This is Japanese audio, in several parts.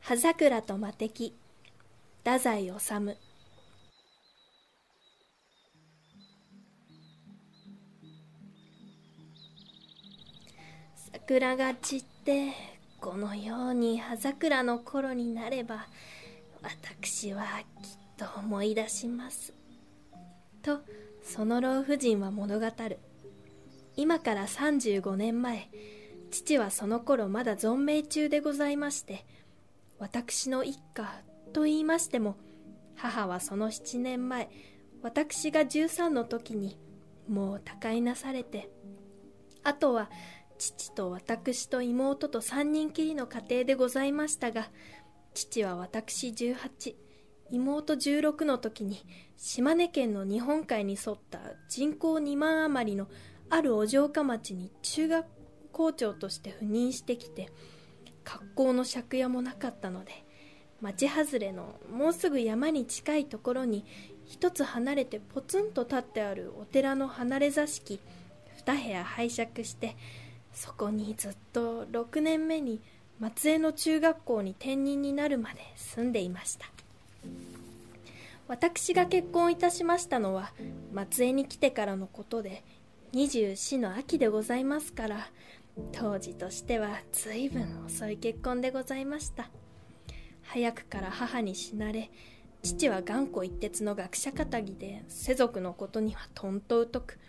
葉桜と魔敵太宰治。桜が散ってこのように葉桜の頃になれば私はきっと思い出します。とその老婦人は物語る。今から35年前父はその頃まだ存命中でございまして私の一家と言いましても母はその7年前私が13の時にもう他界なされてあとは父と私と妹と3人きりの家庭でございましたが父は私18妹16の時に島根県の日本海に沿った人口2万余りのあるお城下町に中学校長として赴任してきて格好の借家もなかったので町外れのもうすぐ山に近いところに一つ離れてポツンと立ってあるお寺の離れ座敷2部屋拝借してそこにずっと6年目に松江の中学校に転任になるまで住んでいました。私が結婚いたしましたのは松江に来てからのことで24の秋でございますから当時としては随分遅い結婚でございました。早くから母に死なれ父は頑固一徹の学者かたぎで世俗のことにはとんと疎く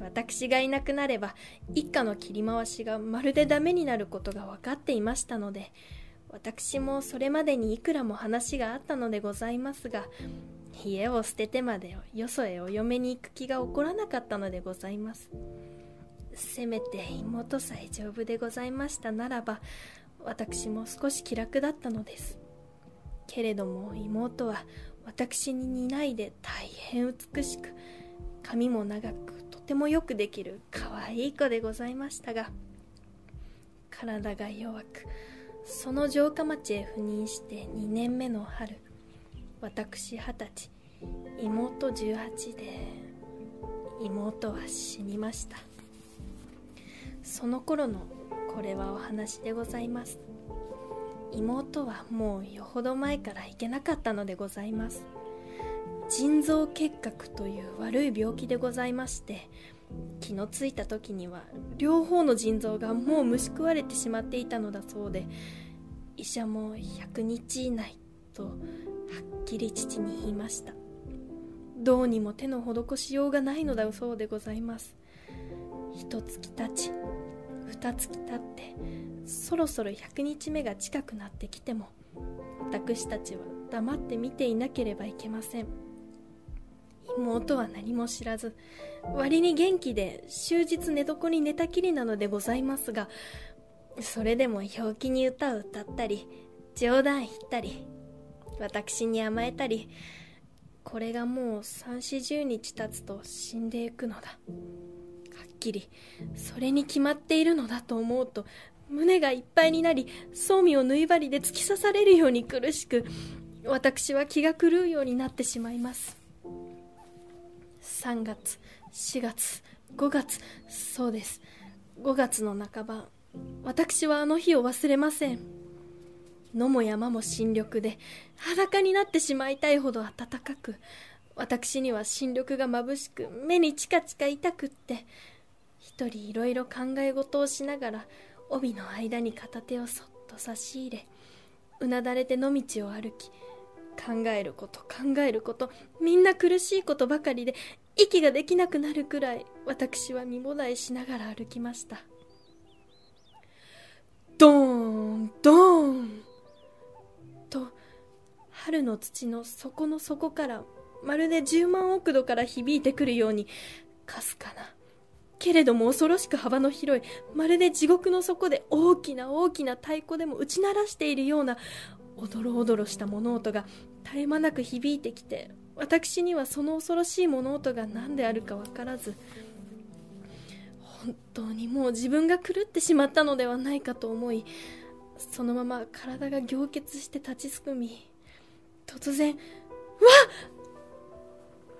私がいなくなれば一家の切り回しがまるでダメになることが分かっていましたので私もそれまでにいくらも話があったのでございますが家を捨ててまでよそへお嫁に行く気が起こらなかったのでございます。せめて妹さえ丈夫でございましたならば私も少し気楽だったのです。けれども妹は私に似ないで大変美しく髪も長くとてもよくできる可愛い子でございましたが体が弱くその城下町へ赴任して2年目の春私二十歳妹18で妹は死にました。その頃のこれはお話でございます。妹はもうよほど前から行けなかったのでございます。腎臓結核という悪い病気でございまして気のついた時には両方の腎臓がもう虫食われてしまっていたのだそうで医者も100日以内とはっきり父に言いました。どうにも手の施しようがないのだそうでございます。一月経ち二月経ってそろそろ100日目が近くなってきても私たちは黙って見ていなければいけません。妹は何も知らず割に元気で終日寝床に寝たきりなのでございますがそれでも陽気に歌を歌ったり冗談言ったり私に甘えたりこれがもう三四十日経つと死んでいくのだ。はっきり。それに決まっているのだと思うと胸がいっぱいになり装備を縫い針で突き刺されるように苦しく私は気が狂うようになってしまいます。3月4月5月そうです。5月の半ば私はあの日を忘れません。野も山も新緑で裸になってしまいたいほど暖かく私には新緑がまぶしく目にチカチカ痛くって一人いろいろ考え事をしながら帯の間に片手をそっと差し入れうなだれて野道を歩き考えること考えることみんな苦しいことばかりで息ができなくなるくらい私は身もだえしながら歩きました。ドーンドーン！と春の土の底の底からまるで10万億度から響いてくるようにかすかなけれども恐ろしく幅の広いまるで地獄の底で大きな大きな太鼓でも打ち鳴らしているようなおどろおどろした物音が絶え間なく響いてきて私にはその恐ろしい物音が何であるか分からず本当にもう自分が狂ってしまったのではないかと思いそのまま体が凝結して立ちすくみ突然「わっ!」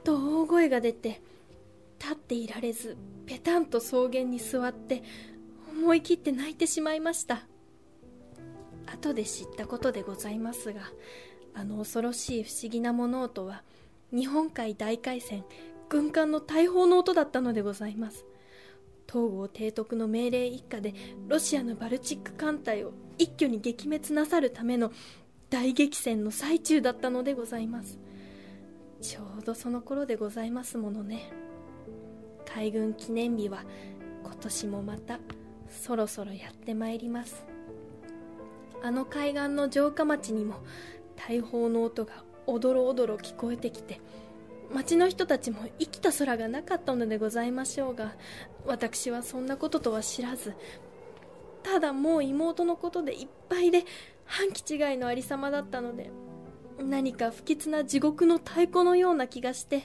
と大声が出て立っていられずペタンと草原に座って思い切って泣いてしまいました。後で知ったことでございますがあの恐ろしい不思議な物音は日本海大海戦軍艦の大砲の音だったのでございます。東郷提督の命令一家でロシアのバルチック艦隊を一挙に撃滅なさるための大激戦の最中だったのでございます。ちょうどその頃でございますものね。海軍記念日は今年もまたそろそろやってまいります。あの海岸の城下町にも大砲の音がおどろおどろ聞こえてきて町の人たちも生きた空がなかったのでございましょうが私はそんなこととは知らずただもう妹のことでいっぱいで半期違いのありさまだったので何か不吉な地獄の太鼓のような気がして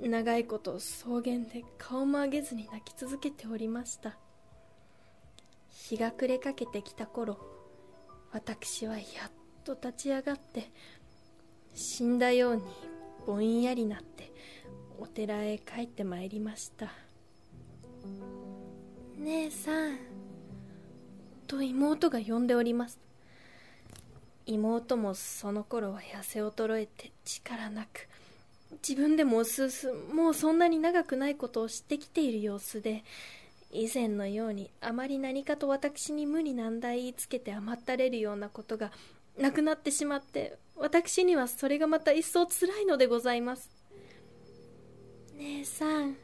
長いこと草原で顔も上げずに泣き続けておりました。日が暮れかけてきた頃私はやっと立ち上がって死んだようにぼんやりなってお寺へ帰ってまいりました。姉さんと妹が呼んでおります。妹もその頃は痩せ衰えて力なく自分でもうすうすもうそんなに長くないことを知ってきている様子で以前のようにあまり何かと私に無理難題言いつけて甘ったれるようなことがなくなってしまって私にはそれがまた一層つらいのでございます。姉さん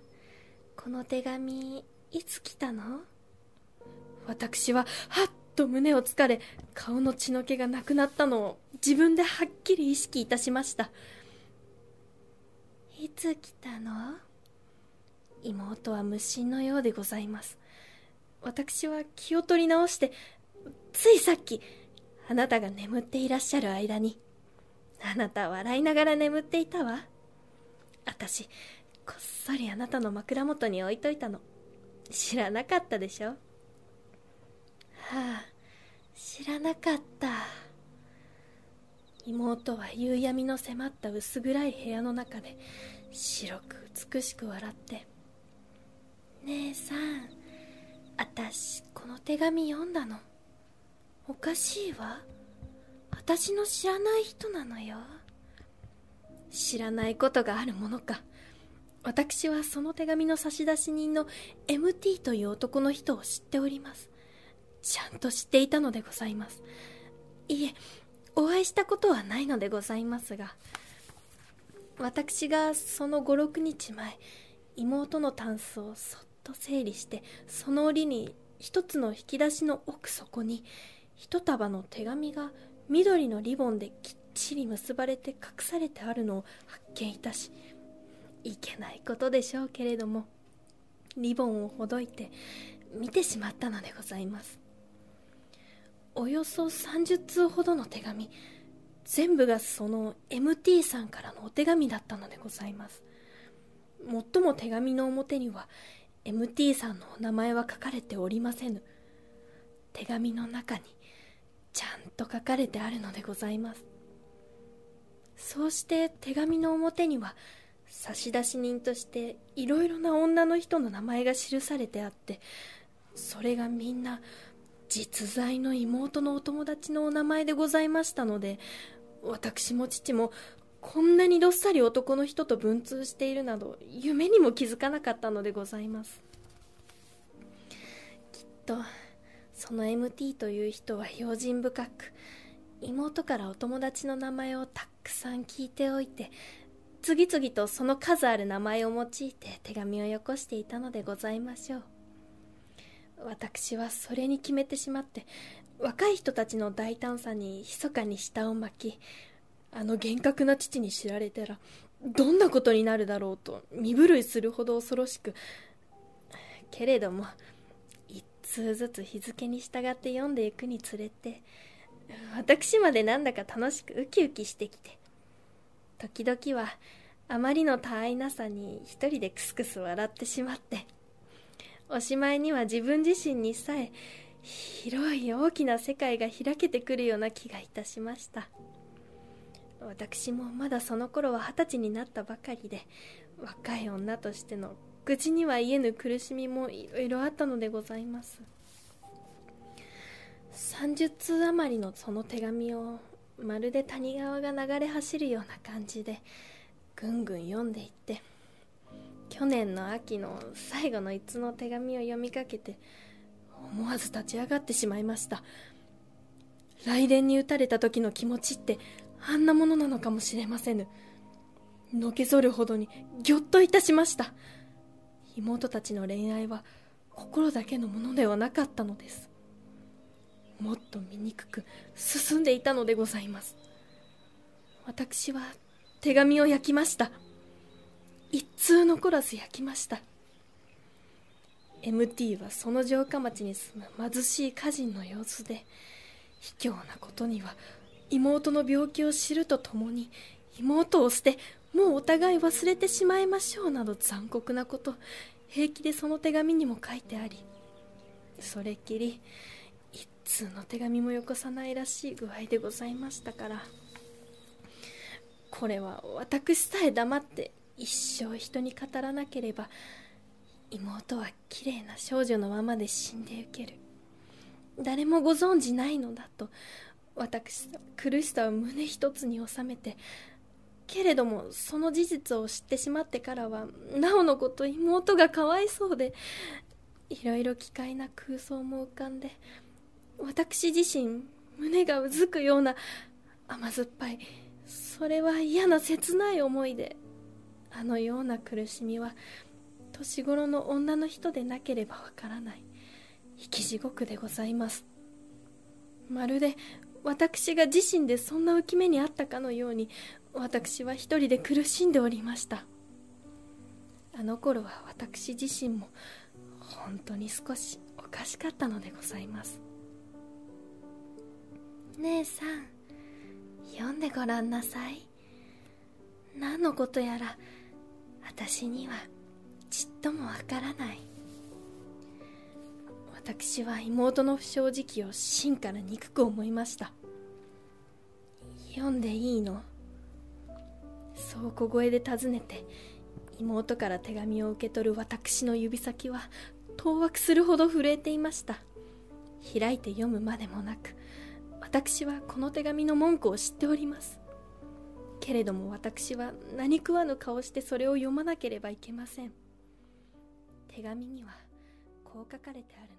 この手紙いつ来たの？私ははっと胸をつかれ顔の血の気がなくなったのを自分ではっきり意識いたしました。いつ来たの？妹は無心のようでございます。私は気を取り直してついさっきあなたが眠っていらっしゃる間にあなた笑いながら眠っていたわ。私こっそりあなたの枕元に置いといたの。知らなかったでしょ？あ知らなかった。妹は夕闇の迫った薄暗い部屋の中で白く美しく笑って「姉さん私この手紙読んだの。おかしいわ。私の知らない人なのよ。知らないことがあるものか。私はその手紙の差出人の MT という男の人を知っております。ちゃんと知っていたのでございます。いえお会いしたことはないのでございますが私がその56日前妹のタンスをそっと整理してその折に一つの引き出しの奥底に一束の手紙が緑のリボンできっちり結ばれて隠されてあるのを発見いたしいけないことでしょうけれどもリボンをほどいて見てしまったのでございます。およそ30通ほどの手紙全部がその MT さんからのお手紙だったのでございます。もっとも手紙の表には MT さんのお名前は書かれておりませぬ。手紙の中にちゃんと書かれてあるのでございます。そうして手紙の表には差出人としていろいろな女の人の名前が記されてあってそれがみんな実在の妹のお友達のお名前でございましたので私も父もこんなにどっさり男の人と文通しているなど夢にも気づかなかったのでございます。きっとその MT という人は用心深く妹からお友達の名前をたくさん聞いておいて次々とその数ある名前を用いて手紙をよこしていたのでございましょう。私はそれに決めてしまって若い人たちの大胆さに密かに舌を巻きあの厳格な父に知られたらどんなことになるだろうと身震いするほど恐ろしくけれども一通ずつ日付に従って読んでいくにつれて私までなんだか楽しくウキウキしてきて時々はあまりの他愛なさに一人でクスクス笑ってしまっておしまいには自分自身にさえ広い大きな世界が開けてくるような気がいたしました。私もまだその頃は二十歳になったばかりで若い女としての口には言えぬ苦しみもいろいろあったのでございます。30通余りのその手紙をまるで谷川が流れ走るような感じでぐんぐん読んでいって去年の秋の最後の一通の手紙を読みかけて思わず立ち上がってしまいました。雷電に打たれた時の気持ちってあんなものなのかもしれませぬ。のけぞるほどにぎょっといたしました。妹たちの恋愛は心だけのものではなかったのです。もっと醜く進んでいたのでございます。私は手紙を焼きました。一通残らず焼きました。MT はその城下町に住む貧しい家人の様子で卑怯なことには妹の病気を知るとともに妹を捨てもうお互い忘れてしまいましょうなど残酷なこと平気でその手紙にも書いてありそれっきり一通の手紙もよこさないらしい具合でございましたからこれは私さえ黙って一生人に語らなければ妹は綺麗な少女のままで死んでゆける。誰もご存じないのだと私苦しさを胸一つに収めてけれどもその事実を知ってしまってからはなおのこと妹がかわいそうでいろいろ奇怪な空想も浮かんで私自身胸がうずくような甘酸っぱいそれは嫌な切ない思いであのような苦しみは年頃の女の人でなければわからない。生き地獄でございます。まるで私が自身でそんな浮き目にあったかのように私は一人で苦しんでおりました。あの頃は私自身も本当に少しおかしかったのでございます。姉さん読んでごらんなさい。何のことやら私にはちっともわからない。私は妹の不正直を芯から憎く思いました。読んでいいの？そう小声で尋ねて妹から手紙を受け取る私の指先は当惑するほど震えていました。開いて読むまでもなく私はこの手紙の文句を知っております。けれども私は何食わぬ顔してそれを読まなければいけません。手紙にはこう書かれてある